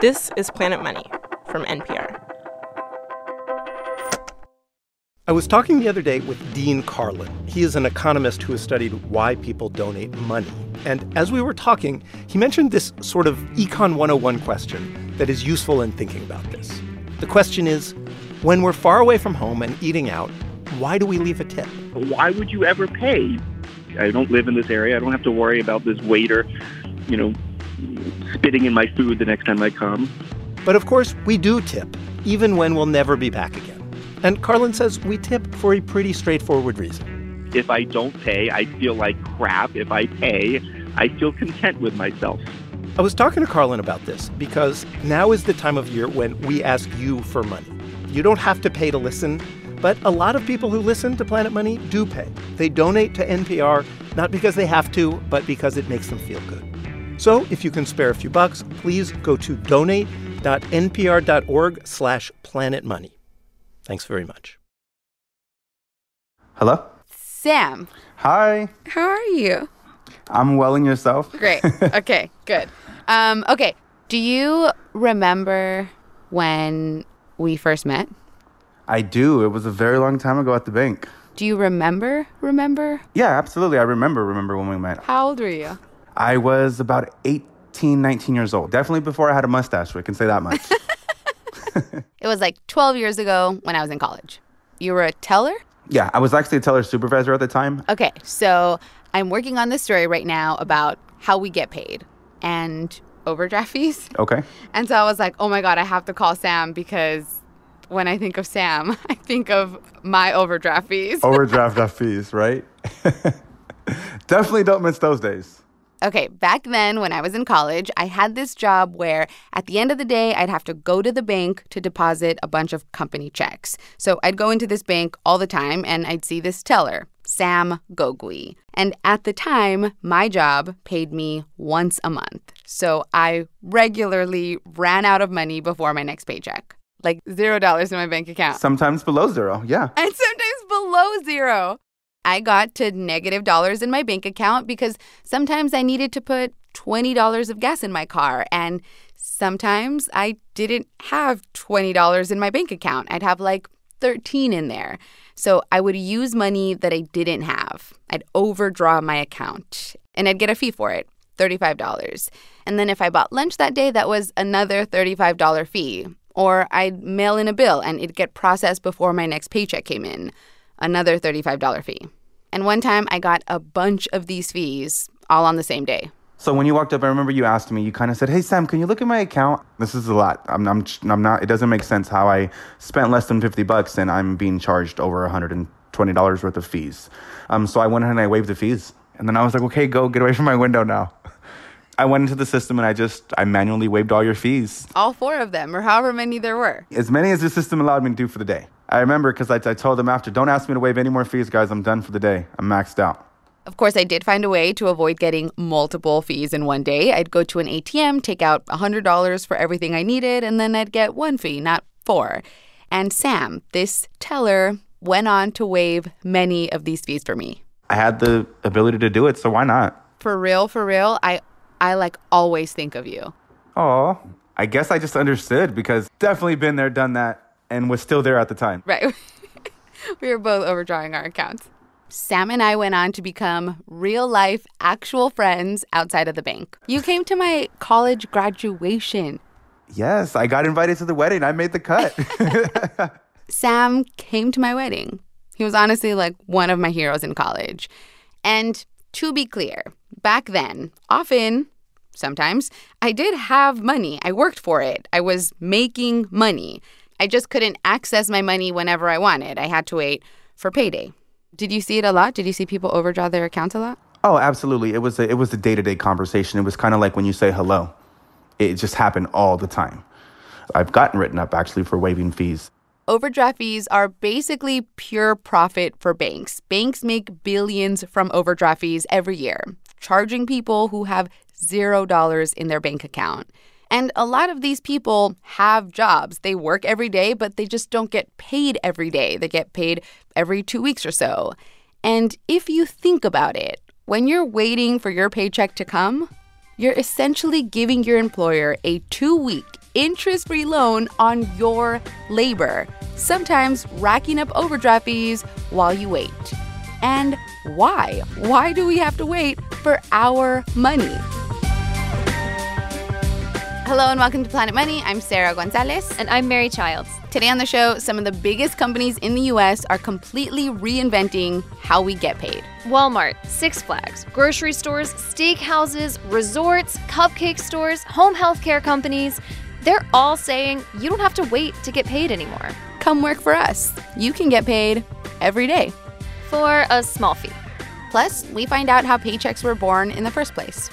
This is Planet Money from NPR. I was talking the other day with Dean Karlan. He is an economist who has studied why people donate money. And as we were talking, he mentioned this sort of Econ 101 question that is useful in thinking about this. The question is when we're far away from home and eating out, why do we leave a tip? Why would you ever pay? I don't live in this area. I don't have to worry about this waiter, you know, spitting in my food the next time I come. But of course, we do tip, even when we'll never be back again. And Karlan says we tip for a pretty straightforward reason. If I don't pay, I feel like crap. If I pay, I feel content with myself. I was talking to Karlan about this because now is the time of year when we ask you for money. You don't have to pay to listen, but a lot of people who listen to Planet Money do pay. They donate to NPR not because they have to, but because it makes them feel good. So if you can spare a few bucks, please go to donate.npr.org slash planetmoney. Thanks very much. Hello? Sam. Hi. How are you? I'm well and yourself? Great. Okay, good. Um, okay. Do you remember when we first met? I do. It was a very long time ago at the bank. Do you remember? Remember? Yeah, absolutely. I remember, remember when we met. How old were you? I was about 18, 19 years old. Definitely before I had a mustache, we can say that much. it was like 12 years ago when I was in college. You were a teller? Yeah, I was actually a teller supervisor at the time. Okay, so I'm working on this story right now about how we get paid and overdraft fees. Okay. And so I was like, oh my God, I have to call Sam because when I think of Sam, I think of my overdraft fees. overdraft fees, right? Definitely don't miss those days. Okay, back then when I was in college, I had this job where at the end of the day, I'd have to go to the bank to deposit a bunch of company checks. So I'd go into this bank all the time and I'd see this teller, Sam Gogui. And at the time, my job paid me once a month. So I regularly ran out of money before my next paycheck. Like zero dollars in my bank account. Sometimes below zero, yeah. And sometimes below zero. I got to negative dollars in my bank account because sometimes I needed to put $20 of gas in my car. And sometimes I didn't have $20 in my bank account. I'd have like 13 in there. So I would use money that I didn't have. I'd overdraw my account and I'd get a fee for it. $35. And then if I bought lunch that day, that was another $35 fee. Or I'd mail in a bill and it'd get processed before my next paycheck came in another $35 fee. And one time I got a bunch of these fees all on the same day. So when you walked up, I remember you asked me, you kind of said, Hey, Sam, can you look at my account? This is a lot. I'm, I'm, I'm not, it doesn't make sense how I spent less than 50 bucks and I'm being charged over $120 worth of fees. Um, so I went ahead and I waived the fees. And then I was like, okay, go get away from my window now. I went into the system and I just, I manually waived all your fees. All four of them, or however many there were. As many as the system allowed me to do for the day. I remember because I, I told them after, don't ask me to waive any more fees, guys. I'm done for the day. I'm maxed out. Of course, I did find a way to avoid getting multiple fees in one day. I'd go to an ATM, take out $100 for everything I needed, and then I'd get one fee, not four. And Sam, this teller, went on to waive many of these fees for me. I had the ability to do it, so why not? For real, for real, I I like always think of you. Oh, I guess I just understood because definitely been there, done that and was still there at the time. Right. we were both overdrawing our accounts. Sam and I went on to become real life, actual friends outside of the bank. You came to my college graduation. Yes, I got invited to the wedding. I made the cut. Sam came to my wedding. He was honestly like one of my heroes in college. And to be clear, back then, often, sometimes, I did have money. I worked for it. I was making money. I just couldn't access my money whenever I wanted. I had to wait for payday. Did you see it a lot? Did you see people overdraw their accounts a lot? Oh, absolutely. It was a, it was a day-to-day conversation. It was kind of like when you say hello. It just happened all the time. I've gotten written up actually for waiving fees. Overdraft fees are basically pure profit for banks. Banks make billions from overdraft fees every year, charging people who have $0 in their bank account. And a lot of these people have jobs. They work every day, but they just don't get paid every day. They get paid every two weeks or so. And if you think about it, when you're waiting for your paycheck to come, you're essentially giving your employer a two week, interest free loan on your labor, sometimes racking up overdraft fees while you wait. And why? Why do we have to wait for our money? Hello and welcome to Planet Money. I'm Sarah Gonzalez. And I'm Mary Childs. Today on the show, some of the biggest companies in the US are completely reinventing how we get paid. Walmart, Six Flags, grocery stores, steakhouses, resorts, cupcake stores, home healthcare companies, they're all saying you don't have to wait to get paid anymore. Come work for us. You can get paid every day for a small fee. Plus, we find out how paychecks were born in the first place.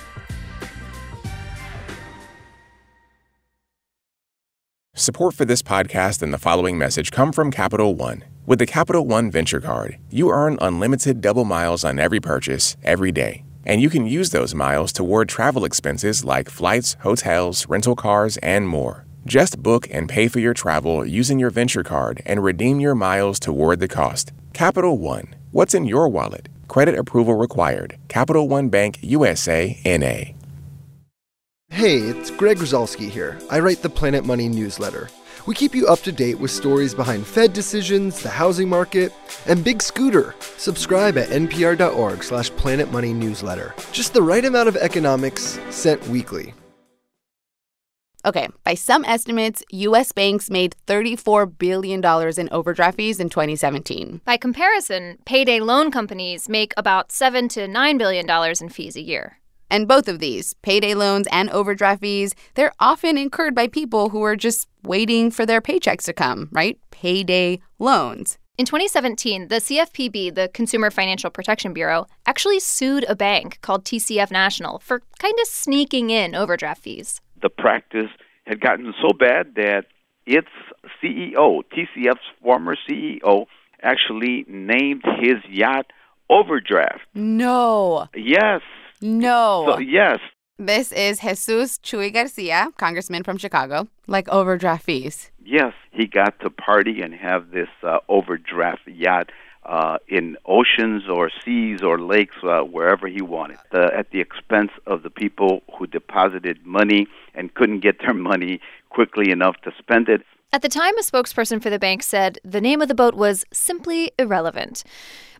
Support for this podcast and the following message come from Capital One. With the Capital One Venture Card, you earn unlimited double miles on every purchase, every day. And you can use those miles toward travel expenses like flights, hotels, rental cars, and more. Just book and pay for your travel using your Venture Card and redeem your miles toward the cost. Capital One. What's in your wallet? Credit approval required. Capital One Bank USA NA. Hey, it's Greg Rosalsky here. I write the Planet Money newsletter. We keep you up to date with stories behind Fed decisions, the housing market, and Big Scooter. Subscribe at npr.org slash planetmoneynewsletter. Just the right amount of economics sent weekly. Okay, by some estimates, U.S. banks made $34 billion in overdraft fees in 2017. By comparison, payday loan companies make about 7 to $9 billion in fees a year. And both of these, payday loans and overdraft fees, they're often incurred by people who are just waiting for their paychecks to come, right? Payday loans. In 2017, the CFPB, the Consumer Financial Protection Bureau, actually sued a bank called TCF National for kind of sneaking in overdraft fees. The practice had gotten so bad that its CEO, TCF's former CEO, actually named his yacht Overdraft. No. Yes. No. So, yes. This is Jesus Chuy Garcia, congressman from Chicago, like overdraft fees. Yes, he got to party and have this uh, overdraft yacht uh, in oceans or seas or lakes, uh, wherever he wanted, uh, at the expense of the people who deposited money and couldn't get their money quickly enough to spend it. At the time, a spokesperson for the bank said the name of the boat was simply irrelevant.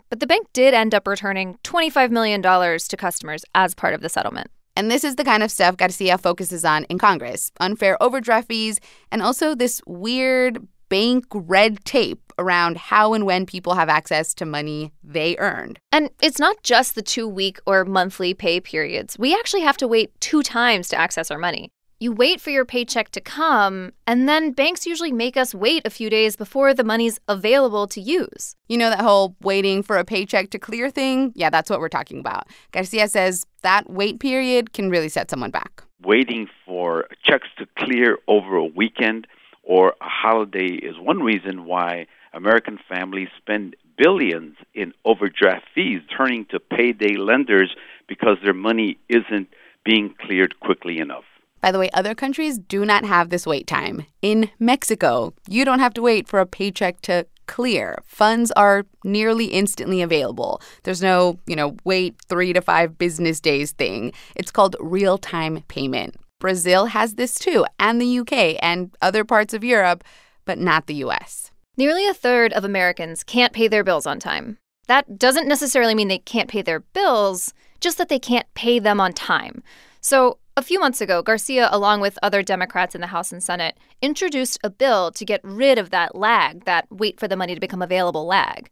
But the bank did end up returning $25 million to customers as part of the settlement. And this is the kind of stuff Garcia focuses on in Congress unfair overdraft fees, and also this weird bank red tape around how and when people have access to money they earned. And it's not just the two week or monthly pay periods. We actually have to wait two times to access our money you wait for your paycheck to come, and then banks usually make us wait a few days before the money's available to use. You know that whole waiting for a paycheck to clear thing? Yeah, that's what we're talking about. Garcia says that wait period can really set someone back. Waiting for checks to clear over a weekend or a holiday is one reason why American families spend billions in overdraft fees turning to payday lenders because their money isn't being cleared quickly enough. By the way, other countries do not have this wait time. In Mexico, you don't have to wait for a paycheck to clear. Funds are nearly instantly available. There's no, you know, wait 3 to 5 business days thing. It's called real-time payment. Brazil has this too, and the UK and other parts of Europe, but not the US. Nearly a third of Americans can't pay their bills on time. That doesn't necessarily mean they can't pay their bills, just that they can't pay them on time. So, a few months ago, Garcia, along with other Democrats in the House and Senate, introduced a bill to get rid of that lag, that wait for the money to become available lag.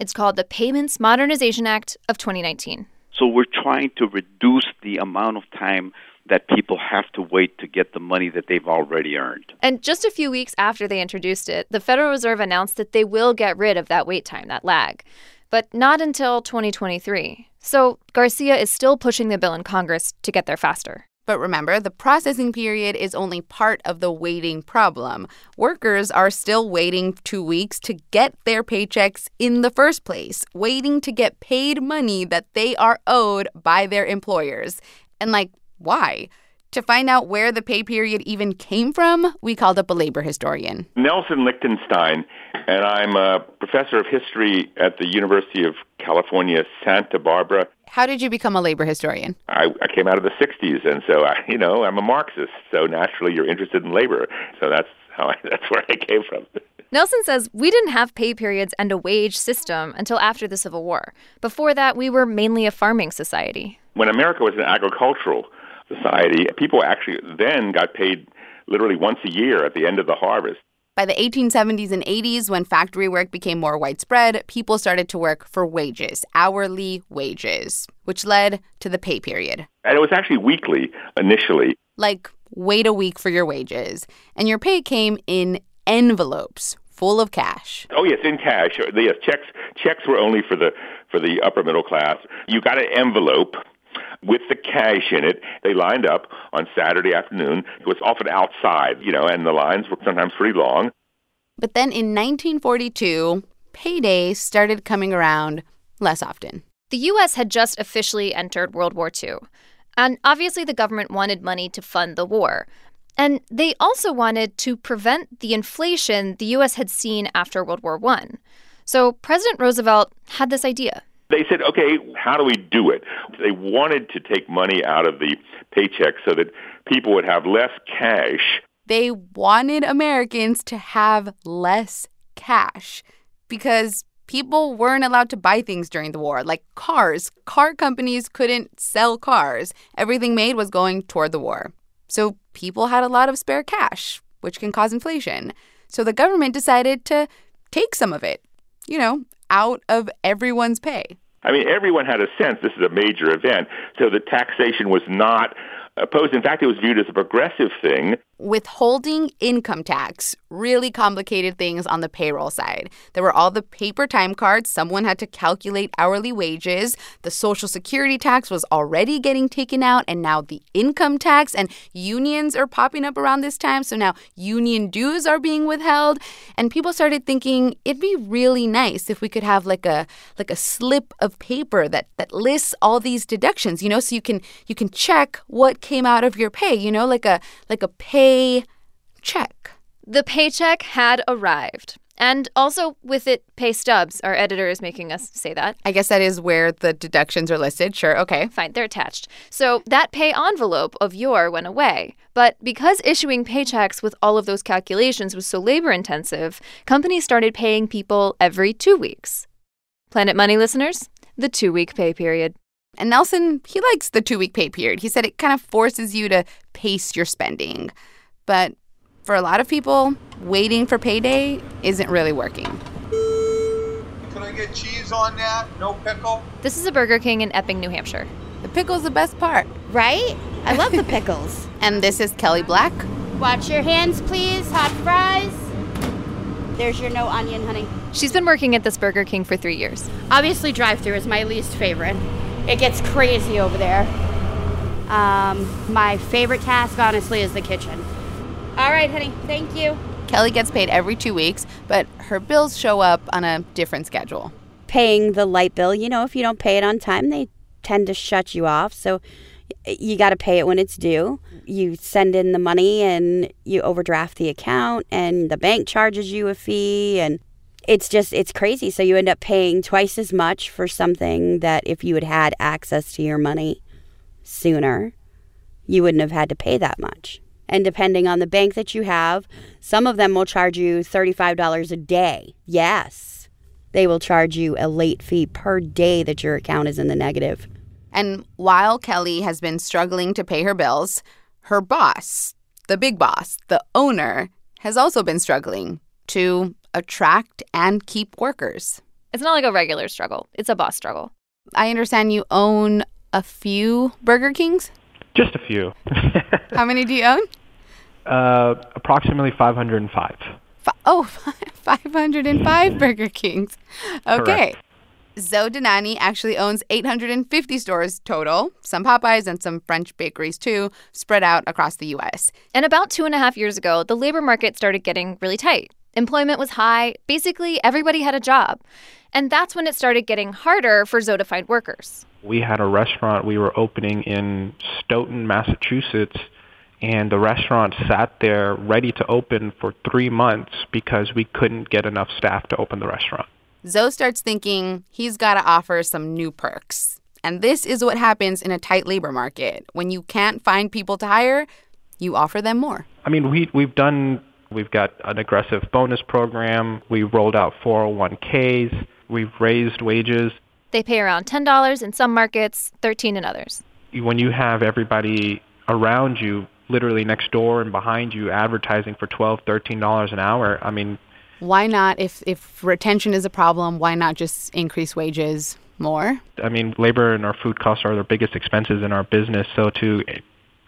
It's called the Payments Modernization Act of 2019. So we're trying to reduce the amount of time that people have to wait to get the money that they've already earned. And just a few weeks after they introduced it, the Federal Reserve announced that they will get rid of that wait time, that lag, but not until 2023. So Garcia is still pushing the bill in Congress to get there faster. But remember, the processing period is only part of the waiting problem. Workers are still waiting two weeks to get their paychecks in the first place, waiting to get paid money that they are owed by their employers. And, like, why? To find out where the pay period even came from, we called up a labor historian. Nelson Lichtenstein, and I'm a professor of history at the University of California, Santa Barbara. How did you become a labor historian? I, I came out of the 60s, and so, I, you know, I'm a Marxist. So naturally, you're interested in labor. So that's how I, that's where I came from. Nelson says we didn't have pay periods and a wage system until after the Civil War. Before that, we were mainly a farming society. When America was an agricultural society, people actually then got paid literally once a year at the end of the harvest. By the 1870s and 80s, when factory work became more widespread, people started to work for wages, hourly wages, which led to the pay period. And it was actually weekly initially. Like, wait a week for your wages. And your pay came in envelopes full of cash. Oh yes, in cash. Yes, checks checks were only for the for the upper middle class. You got an envelope with the cash in it. They lined up on Saturday afternoon. It was often outside, you know, and the lines were sometimes pretty long. But then in 1942, payday started coming around less often. The U.S. had just officially entered World War II. And obviously, the government wanted money to fund the war. And they also wanted to prevent the inflation the U.S. had seen after World War I. So President Roosevelt had this idea. They said, okay, how do we do it? They wanted to take money out of the paycheck so that people would have less cash. They wanted Americans to have less cash because people weren't allowed to buy things during the war, like cars. Car companies couldn't sell cars. Everything made was going toward the war. So people had a lot of spare cash, which can cause inflation. So the government decided to take some of it, you know, out of everyone's pay. I mean, everyone had a sense this is a major event. So the taxation was not opposed. In fact, it was viewed as a progressive thing. Withholding income tax really complicated things on the payroll side. There were all the paper time cards. Someone had to calculate hourly wages. The Social Security tax was already getting taken out, and now the income tax and unions are popping up around this time. So now union dues are being withheld. And people started thinking it'd be really nice if we could have like a like a slip of paper that that lists all these deductions, you know, so you can you can check what came out of your pay, you know, like a like a pay check. The paycheck had arrived. And also with it, pay stubs. Our editor is making us say that. I guess that is where the deductions are listed. Sure, okay. Fine, they're attached. So that pay envelope of your went away. But because issuing paychecks with all of those calculations was so labor intensive, companies started paying people every two weeks. Planet Money listeners, the two week pay period. And Nelson, he likes the two week pay period. He said it kind of forces you to pace your spending. But for a lot of people, waiting for payday isn't really working. Can I get cheese on that? No pickle? This is a Burger King in Epping, New Hampshire. The pickle's the best part. Right? I love the pickles. and this is Kelly Black. Watch your hands, please. Hot fries. There's your no onion, honey. She's been working at this Burger King for three years. Obviously, drive through is my least favorite. It gets crazy over there. Um, my favorite task, honestly, is the kitchen. All right, honey. Thank you. Kelly gets paid every two weeks, but her bills show up on a different schedule. Paying the light bill, you know, if you don't pay it on time, they tend to shut you off. So you got to pay it when it's due. You send in the money and you overdraft the account, and the bank charges you a fee. And it's just, it's crazy. So you end up paying twice as much for something that if you had had access to your money sooner, you wouldn't have had to pay that much. And depending on the bank that you have, some of them will charge you $35 a day. Yes, they will charge you a late fee per day that your account is in the negative. And while Kelly has been struggling to pay her bills, her boss, the big boss, the owner, has also been struggling to attract and keep workers. It's not like a regular struggle, it's a boss struggle. I understand you own a few Burger Kings? Just a few. How many do you own? Uh, approximately 505. F- oh, 505 Burger Kings. Okay. Correct. Zoe Denani actually owns 850 stores total, some Popeyes and some French bakeries too, spread out across the U.S. And about two and a half years ago, the labor market started getting really tight. Employment was high. Basically, everybody had a job. And that's when it started getting harder for Zoe to find workers. We had a restaurant we were opening in Stoughton, Massachusetts, and the restaurant sat there ready to open for three months because we couldn't get enough staff to open the restaurant. Zoe starts thinking he's got to offer some new perks. And this is what happens in a tight labor market. When you can't find people to hire, you offer them more. I mean, we we've done we've got an aggressive bonus program. We rolled out 401ks. We've raised wages. They pay around $10 in some markets, 13 in others. When you have everybody around you literally next door and behind you advertising for 12 $13 an hour, I mean, why not if if retention is a problem, why not just increase wages more? I mean, labor and our food costs are the biggest expenses in our business, so to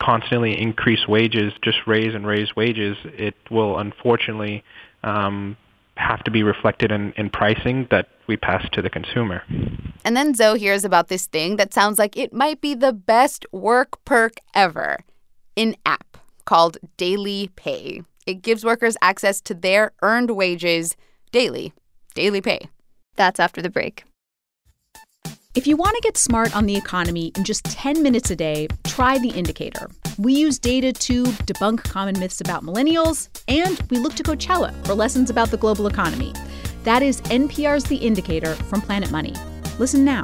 constantly increase wages, just raise and raise wages, it will unfortunately um, have to be reflected in, in pricing that we pass to the consumer. And then Zoe hears about this thing that sounds like it might be the best work perk ever an app called Daily Pay. It gives workers access to their earned wages daily. Daily pay. That's after the break. If you want to get smart on the economy in just 10 minutes a day, try The Indicator. We use data to debunk common myths about millennials, and we look to Coachella for lessons about the global economy. That is NPR's The Indicator from Planet Money. Listen now.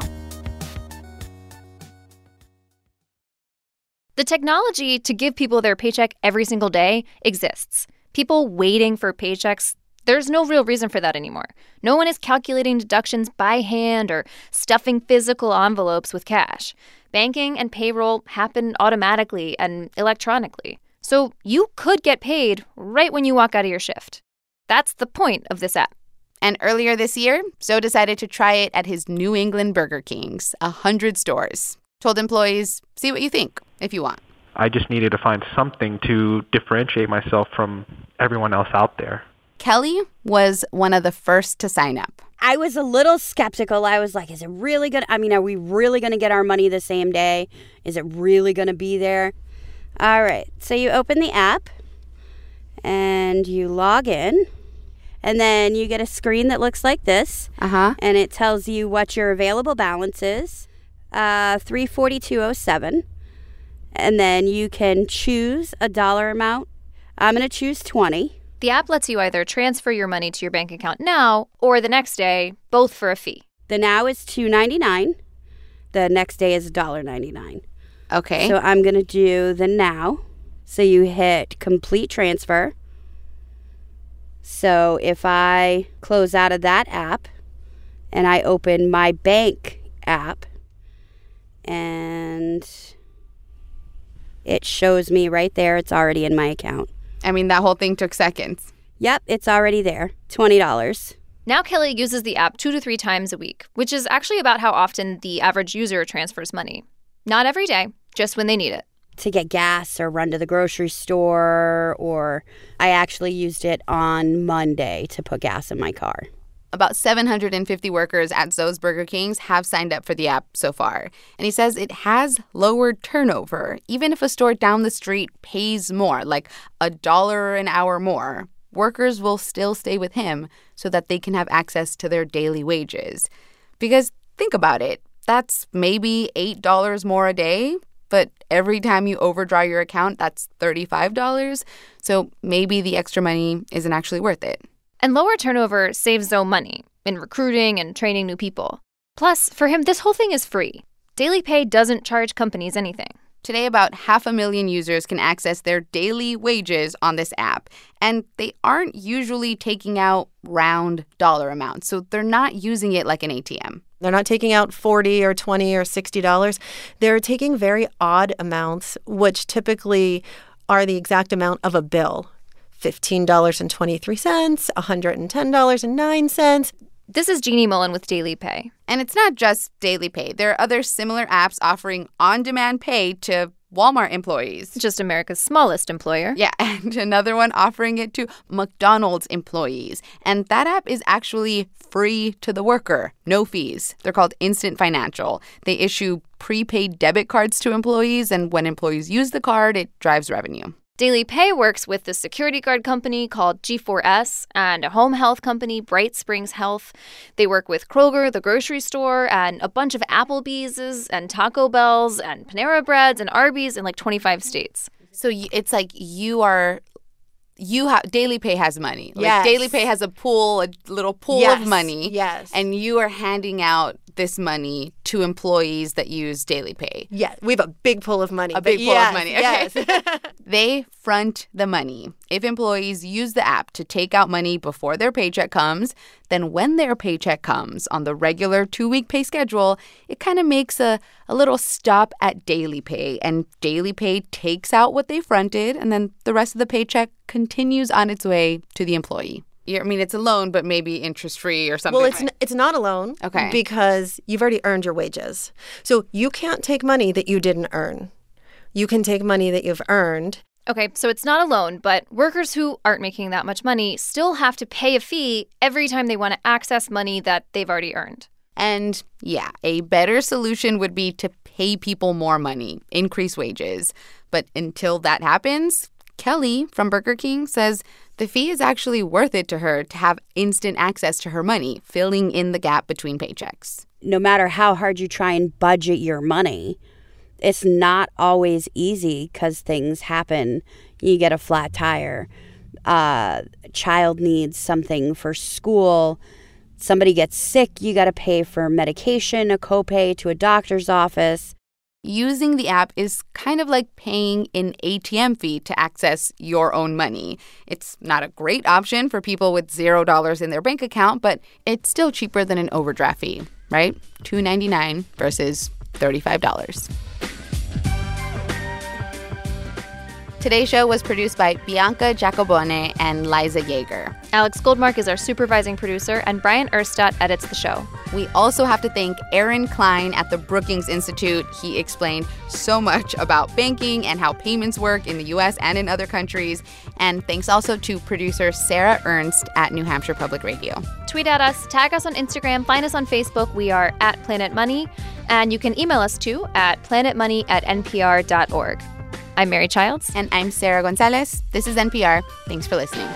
The technology to give people their paycheck every single day exists. People waiting for paychecks, there's no real reason for that anymore. No one is calculating deductions by hand or stuffing physical envelopes with cash. Banking and payroll happen automatically and electronically. So you could get paid right when you walk out of your shift. That's the point of this app. And earlier this year, Zoe decided to try it at his New England Burger King's, 100 stores. Told employees, see what you think if you want. I just needed to find something to differentiate myself from everyone else out there. Kelly was one of the first to sign up. I was a little skeptical. I was like, is it really going to, I mean, are we really going to get our money the same day? Is it really going to be there? All right. So you open the app and you log in. And then you get a screen that looks like this. Uh-huh. And it tells you what your available balance is. Uh 34207 and then you can choose a dollar amount. I'm going to choose 20. The app lets you either transfer your money to your bank account now or the next day, both for a fee. The now is 2.99. The next day is $1.99. Okay. So I'm going to do the now. So you hit complete transfer. So if I close out of that app and I open my bank app and it shows me right there it's already in my account. I mean, that whole thing took seconds. Yep, it's already there. $20. Now Kelly uses the app two to three times a week, which is actually about how often the average user transfers money. Not every day, just when they need it. To get gas or run to the grocery store, or I actually used it on Monday to put gas in my car. About 750 workers at Zoe's Burger Kings have signed up for the app so far. And he says it has lowered turnover. Even if a store down the street pays more, like a dollar an hour more, workers will still stay with him so that they can have access to their daily wages. Because think about it that's maybe $8 more a day, but every time you overdraw your account, that's $35. So maybe the extra money isn't actually worth it. And lower turnover saves Zoe money in recruiting and training new people. Plus, for him, this whole thing is free. Daily Pay doesn't charge companies anything. Today, about half a million users can access their daily wages on this app, and they aren't usually taking out round dollar amounts, so they're not using it like an ATM. They're not taking out 40 or 20 or 60 dollars. They're taking very odd amounts which typically are the exact amount of a bill. $15.23, $110.09. This is Jeanniey Mullen with Daily Pay. And it's not just Daily Pay. There are other similar apps offering on demand pay to Walmart employees. Just America's smallest employer. Yeah, and another one offering it to McDonald's employees. And that app is actually free to the worker, no fees. They're called Instant Financial. They issue prepaid debit cards to employees, and when employees use the card, it drives revenue. Daily Pay works with the security guard company called G4S and a home health company, Bright Springs Health. They work with Kroger, the grocery store, and a bunch of Applebee's and Taco Bells and Panera Breads and Arby's in like 25 states. So it's like you are you have Daily Pay has money. Like Yes. Daily Pay has a pool, a little pool Yes, of money. yes. And you are handing out this money to employees that use daily pay. Yeah, we have a big pool of money. A big pool yes, of money. Okay. Yes. they front the money. If employees use the app to take out money before their paycheck comes, then when their paycheck comes on the regular two week pay schedule, it kind of makes a, a little stop at daily pay. And daily pay takes out what they fronted, and then the rest of the paycheck continues on its way to the employee. Yeah, I mean, it's a loan, but maybe interest free or something. Well, it's n- it's not a loan. Okay. Because you've already earned your wages. So you can't take money that you didn't earn. You can take money that you've earned. Okay, so it's not a loan, but workers who aren't making that much money still have to pay a fee every time they want to access money that they've already earned. And yeah, a better solution would be to pay people more money, increase wages. But until that happens, Kelly from Burger King says the fee is actually worth it to her to have instant access to her money, filling in the gap between paychecks. No matter how hard you try and budget your money, it's not always easy because things happen. You get a flat tire, uh, child needs something for school, somebody gets sick, you got to pay for medication, a copay to a doctor's office. Using the app is kind of like paying an ATM fee to access your own money. It's not a great option for people with $0 in their bank account, but it's still cheaper than an overdraft fee, right? $2.99 versus $35. Today's show was produced by Bianca Giacobone and Liza Yeager. Alex Goldmark is our supervising producer, and Bryant Urstadt edits the show. We also have to thank Aaron Klein at the Brookings Institute. He explained so much about banking and how payments work in the US and in other countries. And thanks also to producer Sarah Ernst at New Hampshire Public Radio. Tweet at us, tag us on Instagram, find us on Facebook. We are at Planet Money, and you can email us too at planetmoney at npr.org. I'm Mary Childs. And I'm Sarah Gonzalez. This is NPR. Thanks for listening.